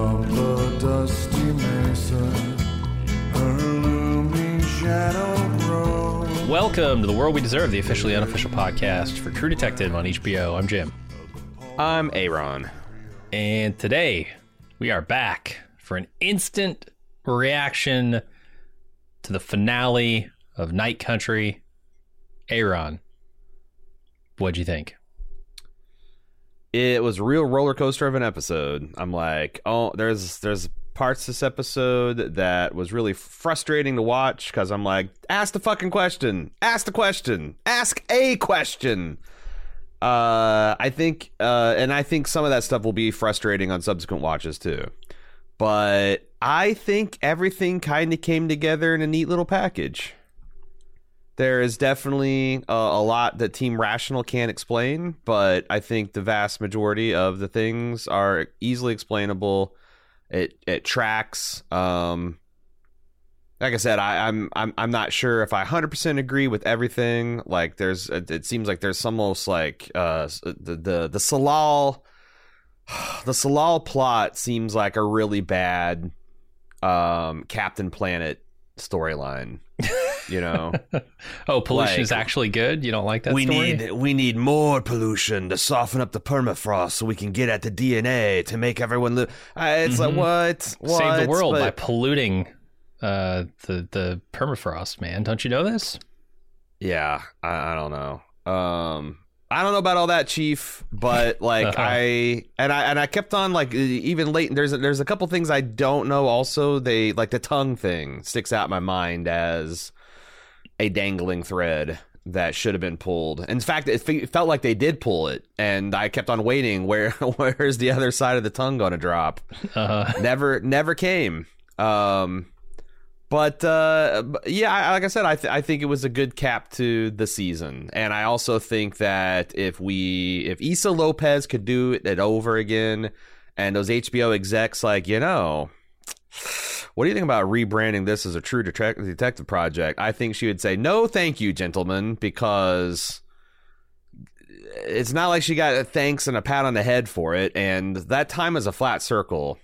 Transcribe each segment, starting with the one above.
From the dusty mesa, her looming shadow grows. Welcome to the World We Deserve, the officially unofficial podcast for True Detective on HBO. I'm Jim. I'm Aaron. And today we are back for an instant reaction to the finale of Night Country. Aaron, what'd you think? It was real roller coaster of an episode. I'm like, oh, there's there's parts this episode that was really frustrating to watch because I'm like, ask the fucking question, ask the question, ask a question. Uh, I think, uh, and I think some of that stuff will be frustrating on subsequent watches too. But I think everything kind of came together in a neat little package. There is definitely a, a lot that Team Rational can't explain, but I think the vast majority of the things are easily explainable. It it tracks. Um, like I said, I, I'm I'm I'm not sure if I 100% agree with everything. Like, there's it, it seems like there's almost like uh the the the Tsalal the Tsalal plot seems like a really bad um Captain Planet storyline. You know, Oh, pollution Like- is actually good. You don't like that we story? need we need more pollution to soften up the permafrost so we can get at the DNA to make everyone live. It's like what? what? save the world by polluting uh, the the permafrost. Man, don't you know this? Yeah, I, I don't know. Um, I don't know about all that, Chief. But like Uh-huh. I and I and I kept on like even late. There's a, there's a couple things I don't know. Also, they like the tongue thing sticks out in my mind as a dangling thread that should have been pulled. In fact, it, fe- felt like they did pull it, and I kept on waiting. Where where's the other side of the tongue going to drop? Uh, never never came um but uh yeah like i said I, th- I think it was a good cap to the season and i also think that if we if Issa Lopez could do it over again and those hbo execs like you know what do you think about rebranding this as a true detec- detective project i think she would say no thank you gentlemen because it's not like she got a thanks and a pat on the head for it and that time is a flat circle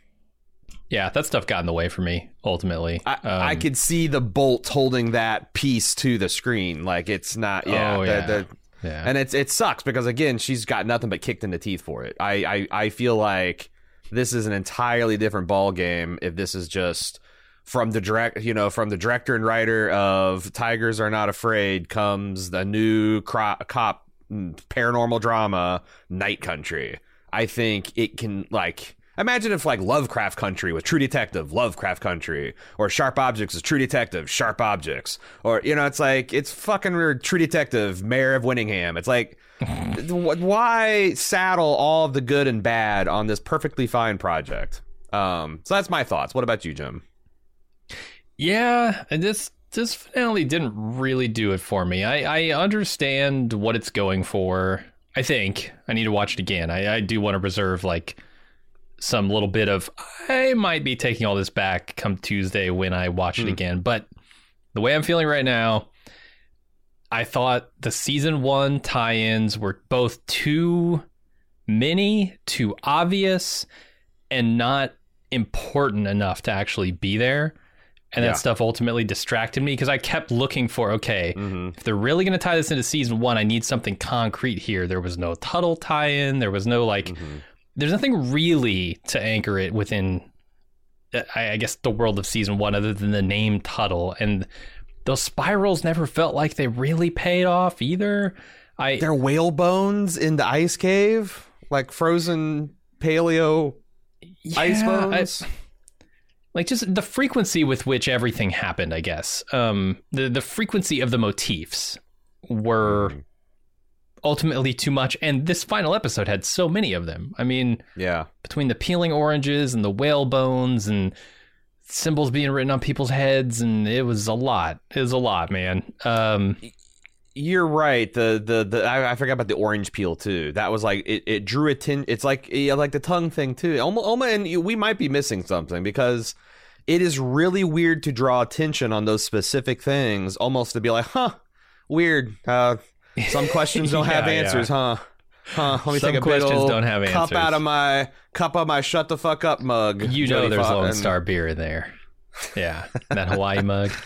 yeah, that stuff got in the way for me ultimately. I, I Um, could see the bolt holding that piece to the screen. Like it's not. Yeah, Oh, the- yeah. the- yeah. and it's it sucks because again, she's got nothing but kicked in the teeth for it. I I, I feel like this is an entirely different ball game if this is just from the direct, you know, from the director and writer of Tigers Are Not Afraid comes the new cro- cop paranormal drama Night Country. I think it can like imagine if like Lovecraft Country was True Detective, Lovecraft Country, or Sharp Objects is True Detective, Sharp Objects, or you know, it's like it's fucking weird, True Detective, Mayor of Winningham. It's like why saddle all of the good and bad on this perfectly fine project? Um, so that's my thoughts. What about you, Jim? Yeah, and this this finale didn't really do it for me. I, I understand what it's going for. I think I need to watch it again. I, I do want to reserve like some little bit of I might be taking all this back come Tuesday when I watch it again. But the way I'm feeling right now, I thought the season one tie-ins were both too many, too obvious, and not important enough to actually be there. And Yeah. that stuff ultimately distracted me because I kept looking for okay, Mm-hmm. if they're really going to tie this into season one, I need something concrete here. There was no Tuttle tie in. There was no like, Mm-hmm. there's nothing really to anchor it within, uh, I, I guess, the world of season one other than the name Tuttle. And those spirals never felt like they really paid off either. I They're whale bones in the ice cave, like frozen paleo ice Yeah, I- bones. like just the frequency with which everything happened. I guess um, the the frequency of the motifs were Mm-hmm. ultimately too much, and this final episode had so many of them. I mean, Yeah. between the peeling oranges and the whale bones and symbols being written on people's heads, and it was a lot. It was a lot, man. Um, You're right. The the the I, I forgot about the orange peel too. That was like it, it drew attention. It's like yeah, like the tongue thing too. Almost, almost, and you- we might be missing something because it is really weird to draw attention on those specific things. Almost to be like, huh, weird. Uh, some questions don't have Yeah, yeah. answers, huh? Huh? Let me Some take a questions don't have cup out of my cup of my shut the fuck up mug. you know, Jodie there's Lone Star beer in there. Yeah, that Hawaii mug.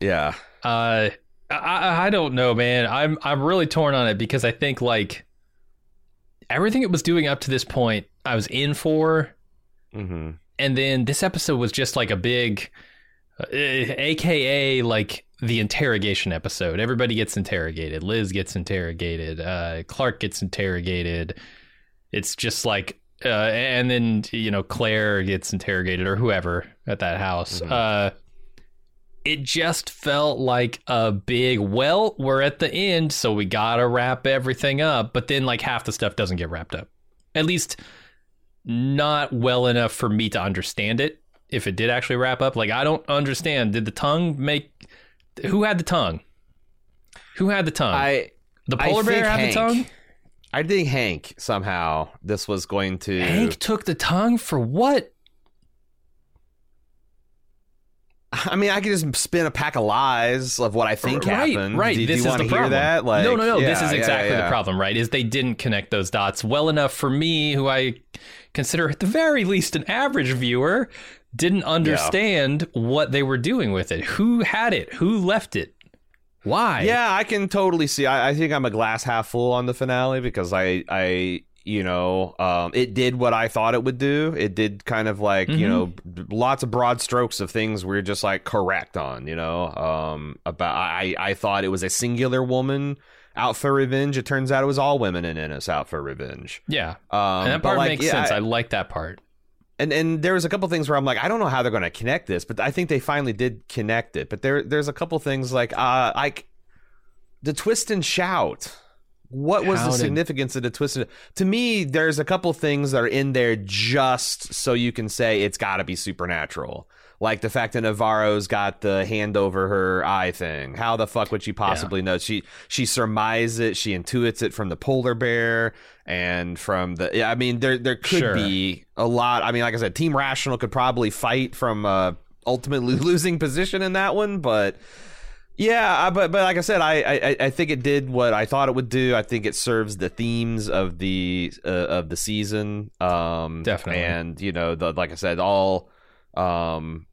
Yeah. Uh, I, I don't know, man. I'm I'm really torn on it because I think like everything it was doing up to this point, I was in for, hmm and then this episode was just like a big, uh, AKA like the interrogation episode. Everybody gets interrogated. Liz gets interrogated. Uh, Clark gets interrogated. It's just like, uh, and then you know Claire gets interrogated or whoever at that house. Mhm. Uh, it just felt like a big. Well, we're at the end, so we gotta wrap everything up. But then like half the stuff doesn't get wrapped up. At least not well enough for me to understand it. If it did actually wrap up, like I don't understand. Did the tongue make? Who had the tongue? Who had the tongue? I the I polar bear had Hank. the tongue. I think Hank somehow this was going to Hank took the tongue for what? I mean, I could just spin a pack of lies of what I think right, happened. right. Do, do this you is the problem. that? Like, no, no, no. this yeah, is yeah, exactly yeah. the problem, right? Is they didn't connect those dots well enough for me, who I consider at the very least an average viewer, didn't understand what they were doing with it. Who had it? Who left it? Why? Yeah, I can totally see. I, I think I'm a glass half full on the finale because I, I, you know, um, it did what I thought it would do. It did kind of like you Mhm. know, lots of broad strokes of things we're just like correct on. You know, um, about I, I thought it was a singular woman out for revenge. It turns out it was all women in Ennis out for revenge. yeah. Um, And that but, part like, makes yeah, sense. I- I like that part. and and there was a couple things where I'm like, I don't know how they're going to connect this, but I think they finally did connect it. But there there's a couple things like uh like the twist and shout. What was How the did- significance of the twist? And, to me, there's a couple things that are in there just so you can say it's got to be supernatural. Like the fact that Navarro's got the hand over her eye thing. How the fuck would she possibly know? She she surmises it, she intuits it from the polar bear and from the. yeah, I mean, there there could Sure. be a lot. I mean, like I said, Team Rational could probably fight from a ultimately losing position in that one, but yeah, but but like I said, I, I I think it did what I thought it would do. I think it serves the themes of the uh, of the season. Um, Definitely. and you know, the like I said, all um.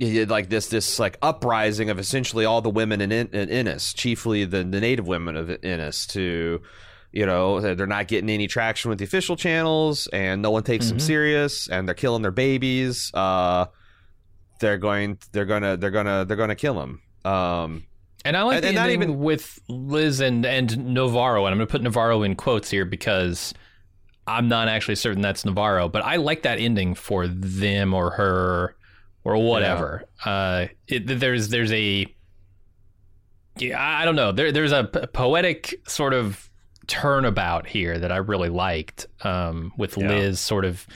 Like this, this like uprising of essentially all the women in, in, in Ennis, chiefly the, the native women of Ennis, to you know they're not getting any traction with the official channels, and no one takes them Mhm. serious, and they're killing their babies. Uh, they're going, they're gonna, they're gonna, they're gonna kill them. Um, And I like And- the and not ending even- with Liz and and Navarro, and I'm going to put Navarro in quotes here because I'm not actually certain that's Navarro, but I like that ending for them or her or whatever. Uh, it, there's there's a yeah, I don't know. There there's a p- poetic sort of turnabout here that I really liked. Um, with Yeah. Liz sort of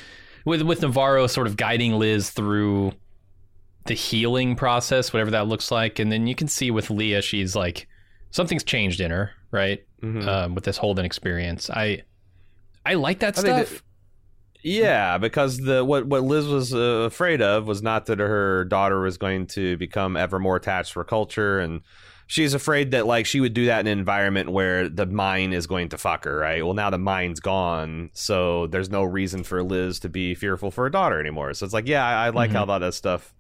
with with Navarro sort of guiding Liz through the healing process, whatever that looks like, and then you can see with Leah, she's like something's changed in her, right? mhm. Um, with this Holden experience, I I like that I stuff. Yeah, because the what what Liz was uh, afraid of was not that her daughter was going to become ever more attached to her culture, and she's afraid that like she would do that in an environment where the mine is going to fuck her. Right. Well, now the mine's gone, so there's no reason for Liz to be fearful for her daughter anymore. So it's like, yeah, I, I like Mhm. how all that stuff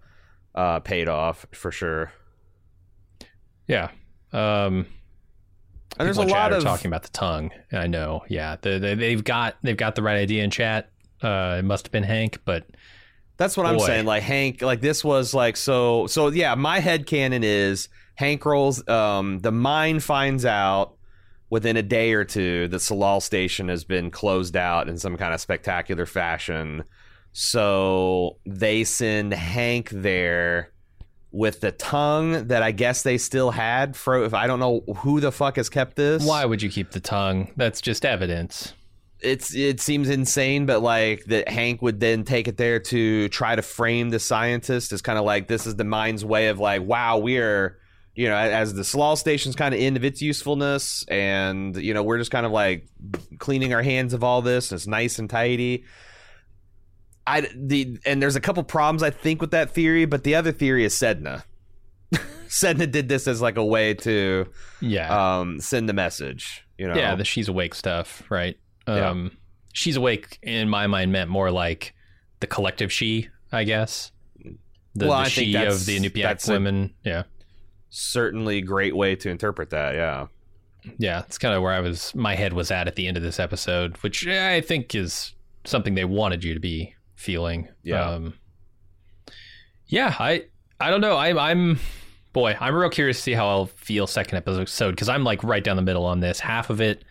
uh, paid off for sure. yeah. Um, And there's a lot of talking about the tongue. I know. Yeah, they, they've got they've got the right idea in chat. Uh, it must have been Hank, but That's what I'm saying. Like Hank, like this was like so. So yeah, my head canon is Hank rolls. Um, the mine finds out within a day or two that Tsalal Station has been closed out in some kind of spectacular fashion. So they send Hank there with the tongue that I guess they still had. For if I don't know who the fuck has kept this. Why would you keep the tongue? That's just evidence. It's it seems insane, but like that Hank would then take it there to try to frame the scientist as kind of like this is the mind's way of like, wow, we're you know, as the Tsalal station's kind of end of its usefulness, and you know, we're just kind of like cleaning our hands of all this, and it's nice and tidy. I the and there's a couple problems I think with that theory, but the other theory is Sedna. Sedna did this as like a way to Yeah. um, send a message. You know, Yeah, the she's awake stuff, right? Yeah. Um, she's awake in my mind meant more like the collective she, I guess. The, Well, the I she of the Inupiaq a- women. yeah, certainly great way to interpret that. Yeah. yeah, it's kind of where I was. My head was at at the end of this episode, which I think is something they wanted you to be feeling. Yeah. Um, yeah, I I don't know. I'm I'm boy, I'm real curious to see how I'll feel second episode because I'm like right down the middle on this. Half of it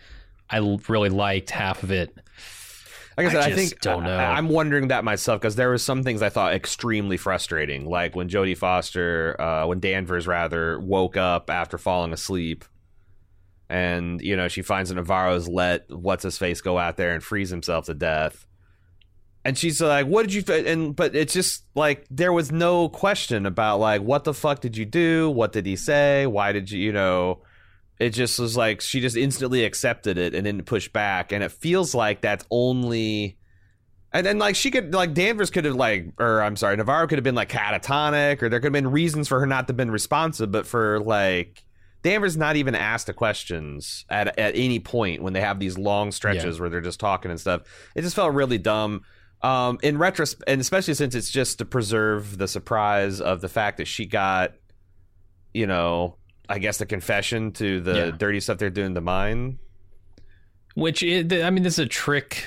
I really liked. Half of it Like I I said, I, just think don't know. I, am wondering that myself because there was some things I thought extremely frustrating, like when Jodie Foster, uh, when Danvers rather woke up after falling asleep, and you know she finds that Navarro's let what's his face go out there and freeze himself to death, and she's like, "What did you?" f-" And but it's just like there was no question about like what the fuck did you do? What did he say? Why did you? You know. It just was like she just instantly accepted it and didn't push back, and it feels like that's only. And then like she could like Danvers could have like or I'm sorry Navarro could have been like catatonic or there could have been reasons for her not to have been responsive, but for like Danvers not even asked the questions at at any point when they have these long stretches where they're just talking and stuff. It just felt really dumb. Um, in retrospect, and especially since it's just to preserve the surprise of the fact that she got, you know, I guess the confession to the Yeah. dirty stuff they're doing to mine. Which is, I mean, this is a trick.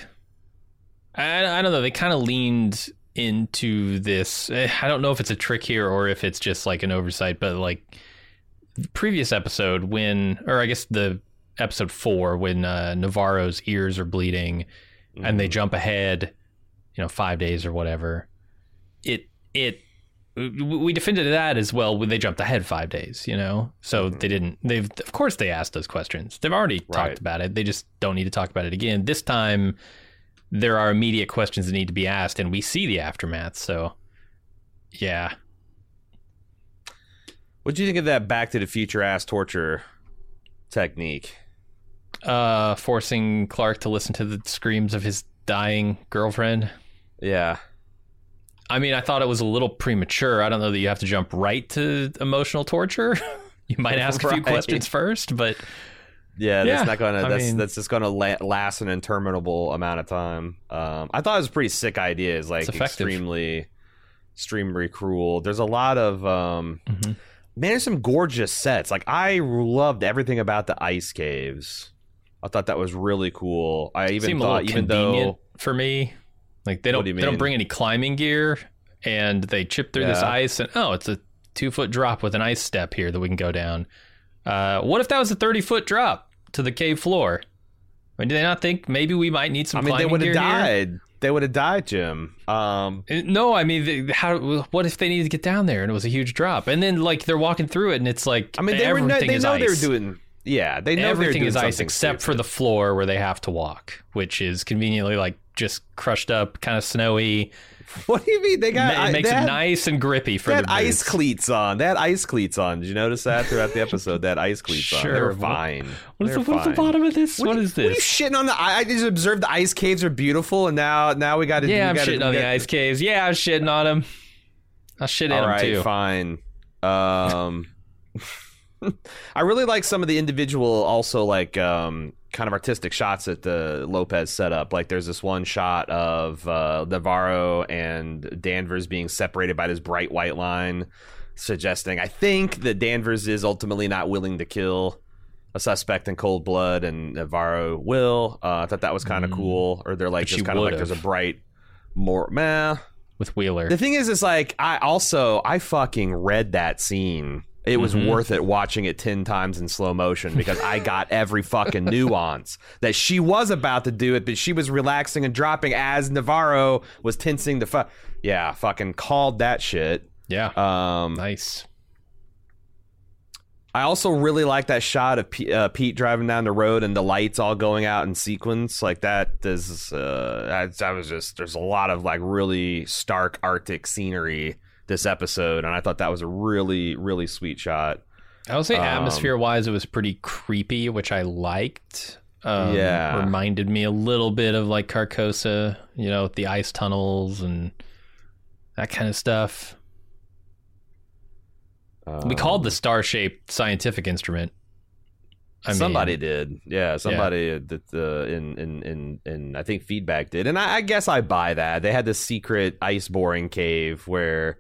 I, I don't know. They kind of leaned into this. eh, I don't know if it's a trick here or if it's just like an oversight, but like previous episode when, or I guess the episode four when uh, Navarro's ears are bleeding and they jump ahead, you know, five days or whatever. It it we defended that as well when they jumped ahead five days, you know. So they didn't. They've of course they asked those questions. They've already Right. talked about it. They just don't need to talk about it again. This time, there are immediate questions that need to be asked, and we see the aftermath. So, yeah, What do you think of that Back to the Future ass torture technique? uh, forcing Clark to listen to the screams of his dying girlfriend. Yeah. I mean, I thought it was a little premature. I don't know that you have to jump right to emotional torture. you might ask a few questions first, but Yeah, that's Yeah, not gonna. I That's mean- that's just gonna la- last an interminable amount of time. Um, I thought it was a pretty sick idea. It's like extremely, extremely cruel. There's a lot of um, Mhm. man. There's some gorgeous sets. Like I loved everything about the ice caves. I thought that was really cool. I even seemed thought, even convenient though for me. Like they don't do they don't bring any climbing gear, and they chip through this ice, and oh, it's a two foot drop with an ice step here that we can go down. Uh, what if that was a thirty foot drop to the cave floor? I mean, do they not think maybe we might need some I mean, they would have gear here? died. They would have died, Jim. Um, Uh, No, I mean, how? What if they needed to get down there and it was a huge drop, and then like they're walking through it, and it's like I mean, they were. everything They know they were ice. doing. Yeah, they know everything is ice except for the floor where they have to walk, which is conveniently like just crushed up, kind of snowy. What do you mean? They got it makes they it nice and grippy for the ice cleats on. Had ice cleats on. Did you notice that throughout the episode? That ice cleats on. Sure. were fine. What is, They're the, what is the bottom of this? What, what is What are you shitting on the? I I just observed the ice caves are beautiful, and now now we got to. yeah, I'm gotta, shitting on the ice caves. Yeah, I'm shitting on them. I'll shit in All them right, too. fine. Um, I really like some of the individual, also like um, kind of artistic shots that the Lopez set up. Like there's this one shot of uh, Navarro and Danvers being separated by this bright white line, suggesting I think that Danvers is ultimately not willing to kill a suspect in cold blood, and Navarro will. Uh, I thought that was kind of Mm. cool. Or they're like But just kind of like there's a bright more meh. with Wheeler. The thing is, is like I also I fucking read that scene it was worth it watching it 10 times in slow motion because I got every fucking nuance that she was about to do it, but she was relaxing and dropping as Navarro was tensing the fuck. Yeah, fucking called that shit. Yeah. Um, nice. I also really like that shot of P- uh, Pete driving down the road and the lights all going out in sequence like that. Is uh, I, I was just there's a lot of like really stark Arctic scenery this episode, and I thought that was a really really sweet shot. I would say Um, atmosphere wise, it was pretty creepy, which I liked. Um, Yeah. reminded me a little bit of like Carcosa, you know, with the ice tunnels and that kind of stuff. we called the star-shaped scientific instrument. I somebody mean, did, yeah. Somebody that uh, in in in in I think feedback did, and I, I guess I buy that. They had this secret ice boring cave where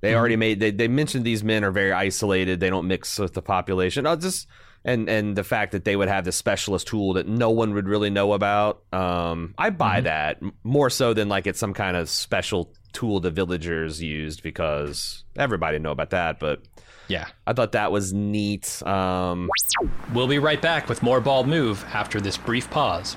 they already Mm-hmm. made. They, they mentioned these men are very isolated. They don't mix with the population. Oh, just and and the fact that they would have this specialist tool that no one would really know about. Um, I buy Mm-hmm. that more so than like it's some kind of special tool the villagers used because everybody know about that, but. yeah. I thought that was neat. Um, We'll be right back with more Bald Move after this brief pause.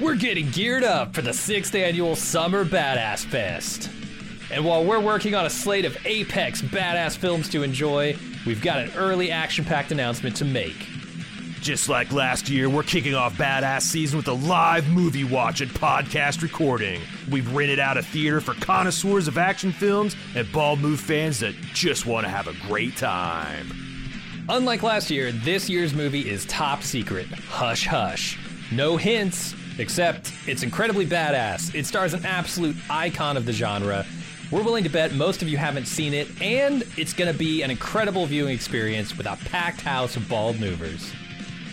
We're getting geared up for the sixth annual Summer Badass Fest. And while we're working on a slate of apex badass films to enjoy, we've got an early action packed announcement to make. Just like last year, we're kicking off Badass Season with a live movie watch and podcast recording. We've rented out a theater for connoisseurs of action films and bald move fans that just want to have a great time. Unlike last year, this year's movie is top secret. Hush hush. No hints, except it's incredibly badass. It stars an absolute icon of the genre. We're willing to bet most of you haven't seen it, and it's gonna be an incredible viewing experience with a packed house of bald movers.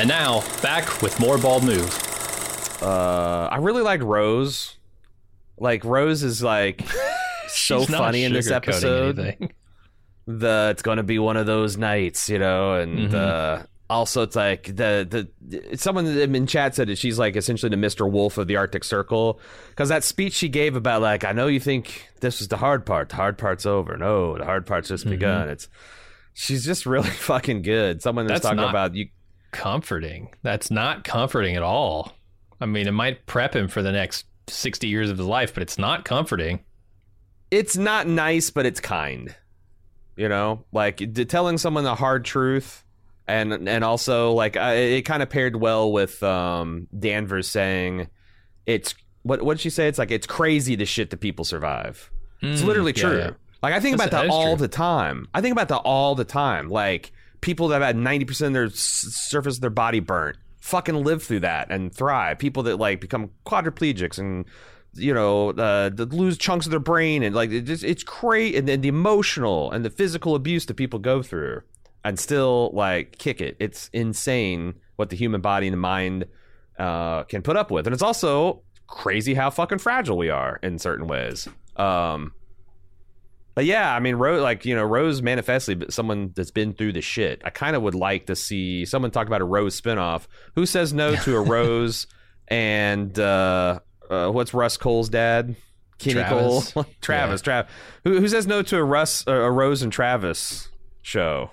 And now, back with more Bald Move. uh, I really liked Rose. Like Rose is like so funny in this episode. anything. the it's going to be one of those nights, you know, and uh, also it's like the the someone in chat said that she's like essentially the Mister Wolf of the Arctic Circle because that speech she gave about like I know you think this is the hard part, the hard part's over. No, the hard part's just begun. It's she's just really fucking good. Someone that's That's talking not- about you. Comforting. That's not comforting at all. I mean, it might prep him for the next 60 years of his life, but it's not comforting. It's not nice, but it's kind. You know, like telling someone the hard truth. And and also like I, it kind of paired well with um, Danvers saying it's what what did she say? It's like it's crazy the shit that people survive. It's Mm, literally true. yeah. Like I think That's- about that, that all true. the time. I think about that all the time. Like people that have had 90% of their s- surface of their body burnt fucking live through that and thrive. People that like become quadriplegics and you know uh, lose chunks of their brain and like it just, it's crazy and then the emotional and the physical abuse that people go through and still like kick it. It's insane what the human body and the mind uh, can put up with, and it's also crazy how fucking fragile we are in certain ways. Um, but yeah, I mean, Rose, like you know, Rose manifestly, but someone that's been through the shit. I kind of would like to see someone talk about a Rose spinoff. Who says no to a Rose and uh, uh, what's Rust Cohle's dad? Kenny Travis. Cole, Travis, Trav. Who, who says no to a Rust, uh, a Rose and Travis show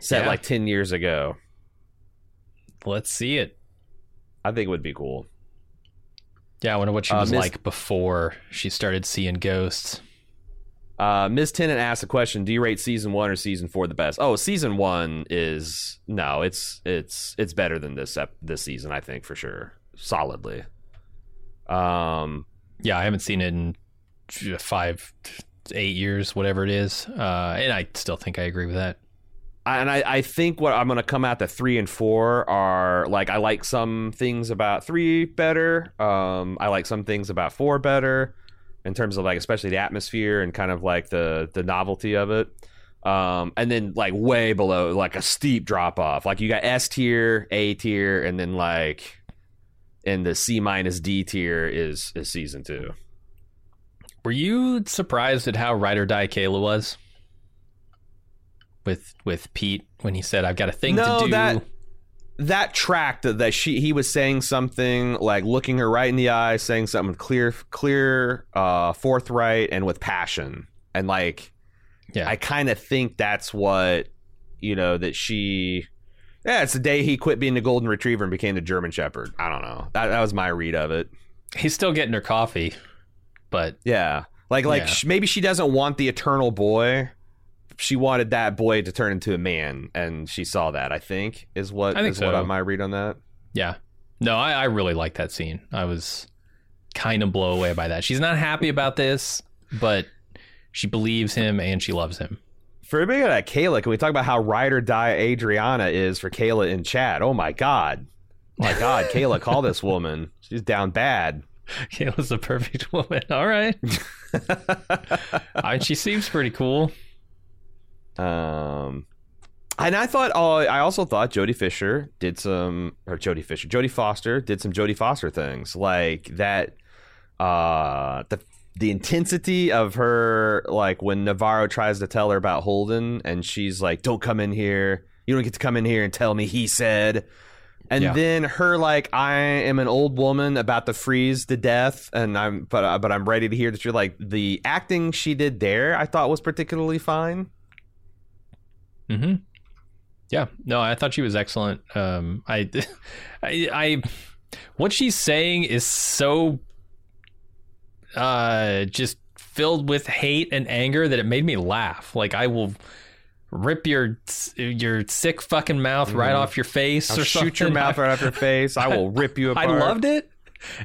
set Yeah. like ten years ago? Let's see it. I think it would be cool. Yeah, I wonder what she Uh, was Miss- like before she started seeing ghosts. Uh, Ms. Tennant asked a question: Do you rate season one or season four the best? Oh, season one is no, it's it's it's better than this ep- this season. I think for sure, solidly. Um, Yeah, I haven't seen it in five, eight years, whatever it is, uh, and I still think I agree with that. and I, I think what I'm gonna come out to three and four are like I like some things about three better. Um, I like some things about four better in terms of like especially the atmosphere and kind of like the the novelty of it. Um, and then like way below like a steep drop off. Like you got S tier, A tier, and then like in the C minus D tier is is season two. Were you surprised at how ride or die Kayla was with with Pete when he said, "I've got a thing No, to do"? that- that track that, that she he was saying something like looking her right in the eye, saying something clear, clear, uh, forthright, and with passion. And like, yeah, I kind of think that's what you know that she. Yeah, it's the day he quit being the golden retriever and became the German Shepherd. I don't know. That that was my read of it. he's still getting her coffee, but Yeah, like like Yeah. maybe she doesn't want the eternal boy. She wanted that boy to turn into a man, and she saw that. I think is what I think is what so. my read on that. yeah, no, I, I really like that scene. I was kind of blown away by that. She's not happy about this, but she believes him and she loves him. For a bit of that Kayla, can we talk about how ride or die Adriana is for Kayla in chat? Oh my god. Oh my god, Kayla, call this woman. She's down bad. Kayla's the perfect woman. All right, I, she seems pretty cool. Um and I thought oh I also thought Jodie Fisher did some or Jodie Fisher, Jodie Foster did some Jodie Foster things. Like that uh the the intensity of her like when Navarro tries to tell her about Holden and she's like, Don't come in here. You don't get to come in here and tell me he said and Yeah. then her like I am an old woman about to freeze to death, and I'm but uh, but I'm ready to hear that you're like the acting she did there. I thought was particularly fine. Hmm Yeah, no, I thought she was excellent. Um, I, I, I, what she's saying is so, uh, just filled with hate and anger that it made me laugh. Like I will rip your your sick fucking mouth right off your face Mm-hmm. I'll or shoot your mouth right off your face. I will rip you apart. I loved it,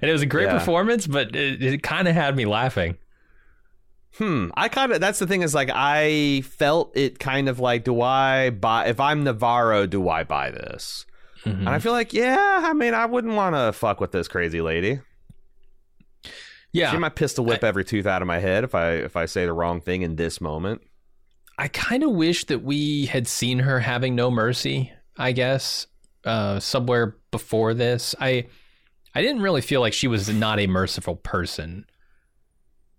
and it was a great Yeah. performance, but it, it kind of had me laughing. Hmm. I kind of. That's the thing is like I felt it kind of like, do I buy? If I'm Navarro, do I buy this? Mhm. And I feel like, yeah. I mean, I wouldn't want to fuck with this crazy lady. Yeah, She might pistol whip every tooth out of my head if I if I say the wrong thing in this moment. I kind of wish that we had seen her having no mercy. I guess uh, somewhere before this, I I didn't really feel like she was not a merciful person.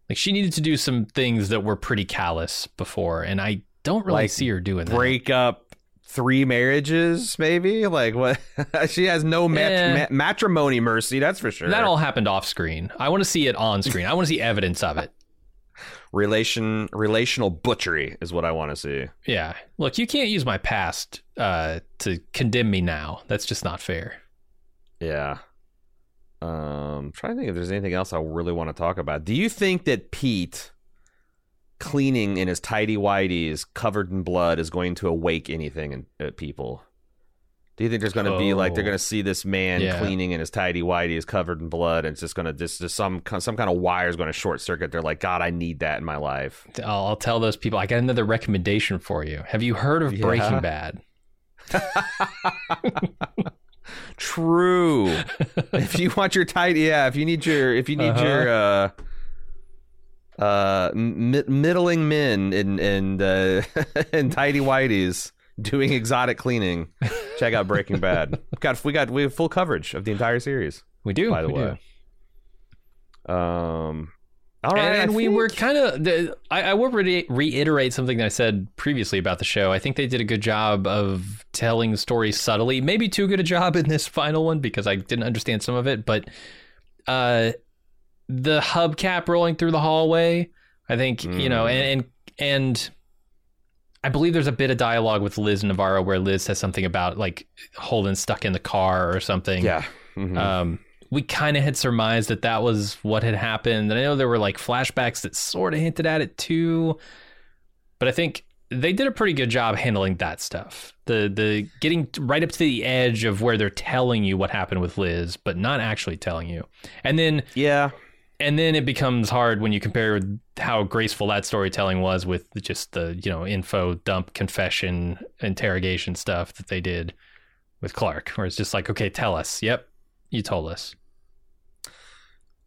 Like she needed to do some things that were pretty callous before, and I don't really Like see her doing that. Break up three marriages, maybe. Like what? she has no mat- ma- matrimony mercy. That's for sure. That all happened off screen. I want to see it on screen. I want to see evidence of it. relation relational butchery is what I want to see. Yeah. Look, you can't use my past uh, to condemn me now. That's just not fair. Yeah. Um, trying to think if there's anything else I really want to talk about. Do you think that Pete cleaning in his tidy whities covered in blood is going to awake anything in uh, people? Do you think there's going to be like they're Oh. going to see this man Yeah. cleaning in his tidy whities covered in blood, and it's just going to just, just some some kind of wire is going to short circuit? They're like, God, I need that in my life. I'll, I'll tell those people. I got another recommendation for you. Have you heard of Yeah. Breaking Bad? True. if you want your tight, yeah. If you need your, if you need Uh-huh. your, uh, uh, mi- middling men and and uh, and tidy whiteys doing exotic cleaning, check out Breaking Bad. We got we got we have full coverage of the entire series. We do. By the way. do. Um. All right, and, and we think- were kind of. I, I will re- reiterate something that I said previously about the show. I think they did a good job of telling the story subtly. Maybe too good a job in this final one because I didn't understand some of it. But uh, the hubcap rolling through the hallway. I think you know, Mm. and, and and I believe there's a bit of dialogue with Liz Navarro where Liz says something about like Holden stuck in the car or something. Yeah. Mhm. Um, we kind of had surmised that that was what had happened. And I know there were like flashbacks that sort of hinted at it too. But I think they did a pretty good job handling that stuff. The the getting right up to the edge of where they're telling you what happened with Liz, but not actually telling you. And then yeah. and then it becomes hard when you compare how graceful that storytelling was with just the you know info dump confession interrogation stuff that they did with Clark, where it's just like, okay, tell us. Yep, you told us.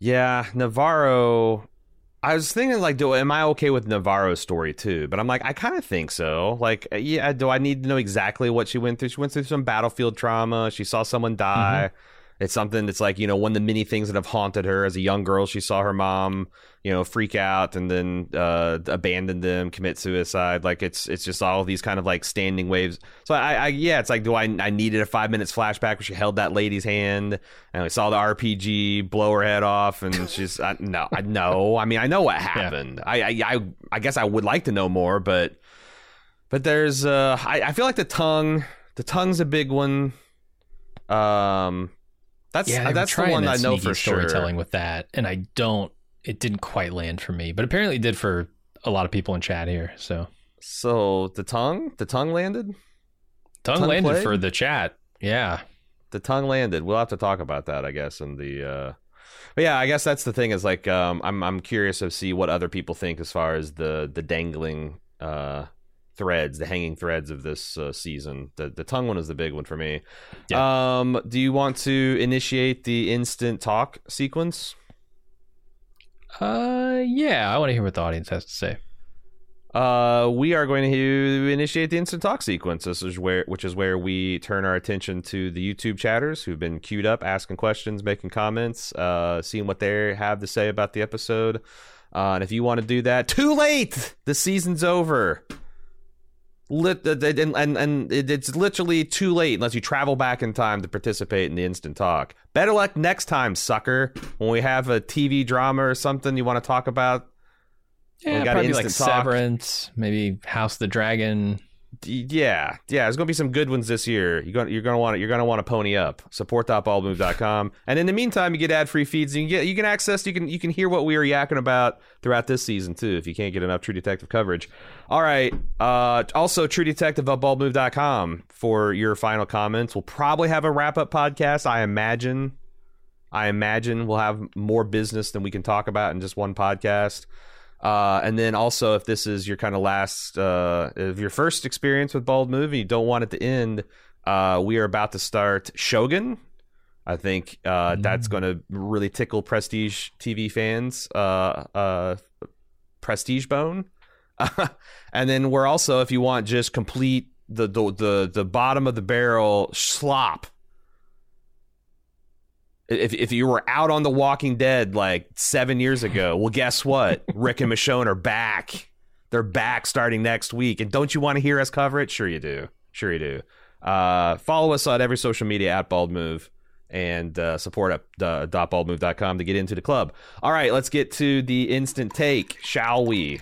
Yeah, Navarro. I was thinking, like, do am I okay with Navarro's story too? But I'm like, I kind of think so. Like, yeah, do I need to know exactly what she went through? She went through some battlefield trauma. She saw someone die. Mm-hmm. It's something that's like, you know, one of the many things that have haunted her as a young girl. She saw her mom, you know, freak out and then uh, abandon them, commit suicide. Like, it's it's just all these kind of like standing waves. So I, I yeah, it's like, do I I needed a five minutes flashback where she held that lady's hand and we saw the RPG blow her head off, and she's I, no, I know. I mean, I know what happened. I, I I I guess I would like to know more, but but there's uh, I I feel like the tongue, the tongue's a big one. Um, that's Yeah, that's the one that I know for sure. storytelling with that, and I don't. It didn't quite land for me, but apparently it did for a lot of people in chat here. So So the tongue, the tongue landed. tongue, Tongue landed played? for the chat. Yeah, the tongue landed. We'll have to talk about that, I guess, in the. Uh... But yeah, I guess that's the thing. Is like, um, I'm I'm curious to see what other people think as far as the the dangling uh, threads, the hanging threads of this uh, season. The the tongue one is the big one for me. Um, do you want to initiate the instant talk sequence? uh, yeah. I want to hear what the audience has to say. Uh, we are going to initiate the instant talk sequence. This is where, which is where we turn our attention to the YouTube chatters who've been queued up, asking questions, making comments, uh, seeing what they have to say about the episode. Uh, and if you want to do that, too late. The season's over. Lit, and and, and it's literally too late unless you travel back in time to participate in the instant talk. Better luck next time, sucker. When we have a TV drama or something you want to talk about, Yeah, We got probably like talk. Severance, maybe House the Dragon. Yeah, yeah, there's gonna be some good ones this year. You're gonna you're gonna want to you're gonna want to pony up. Support.baldmove.com. And in the meantime, you get ad free feeds. You can get you can access you can you can hear what we are yakking about throughout this season too. If you can't get enough True Detective coverage. All right. Uh, also, True Detective at baldmove.com for your final comments. We'll probably have a wrap up podcast. I imagine. I imagine we'll have more business than we can talk about in just one podcast. Uh, and then also, if this is your kind of last, uh, if your first experience with Bald Movie, you don't want it to end, uh, we are about to start Shogun. I think uh, that's going to really tickle Prestige TV fans. Uh, uh, Prestige Bone. and then we're also, if you want just complete the the the, the bottom of the barrel slop. If if you were out on The Walking Dead like seven years ago, well, guess what? Rick and Michonne are back. They're back starting next week. And don't you want to hear us cover it? Sure you do. Sure you do. Uh, follow us on every social media at Bald Move and uh, support at uh, .baldmove.com to get into the club. All right, let's get to the instant take, shall we?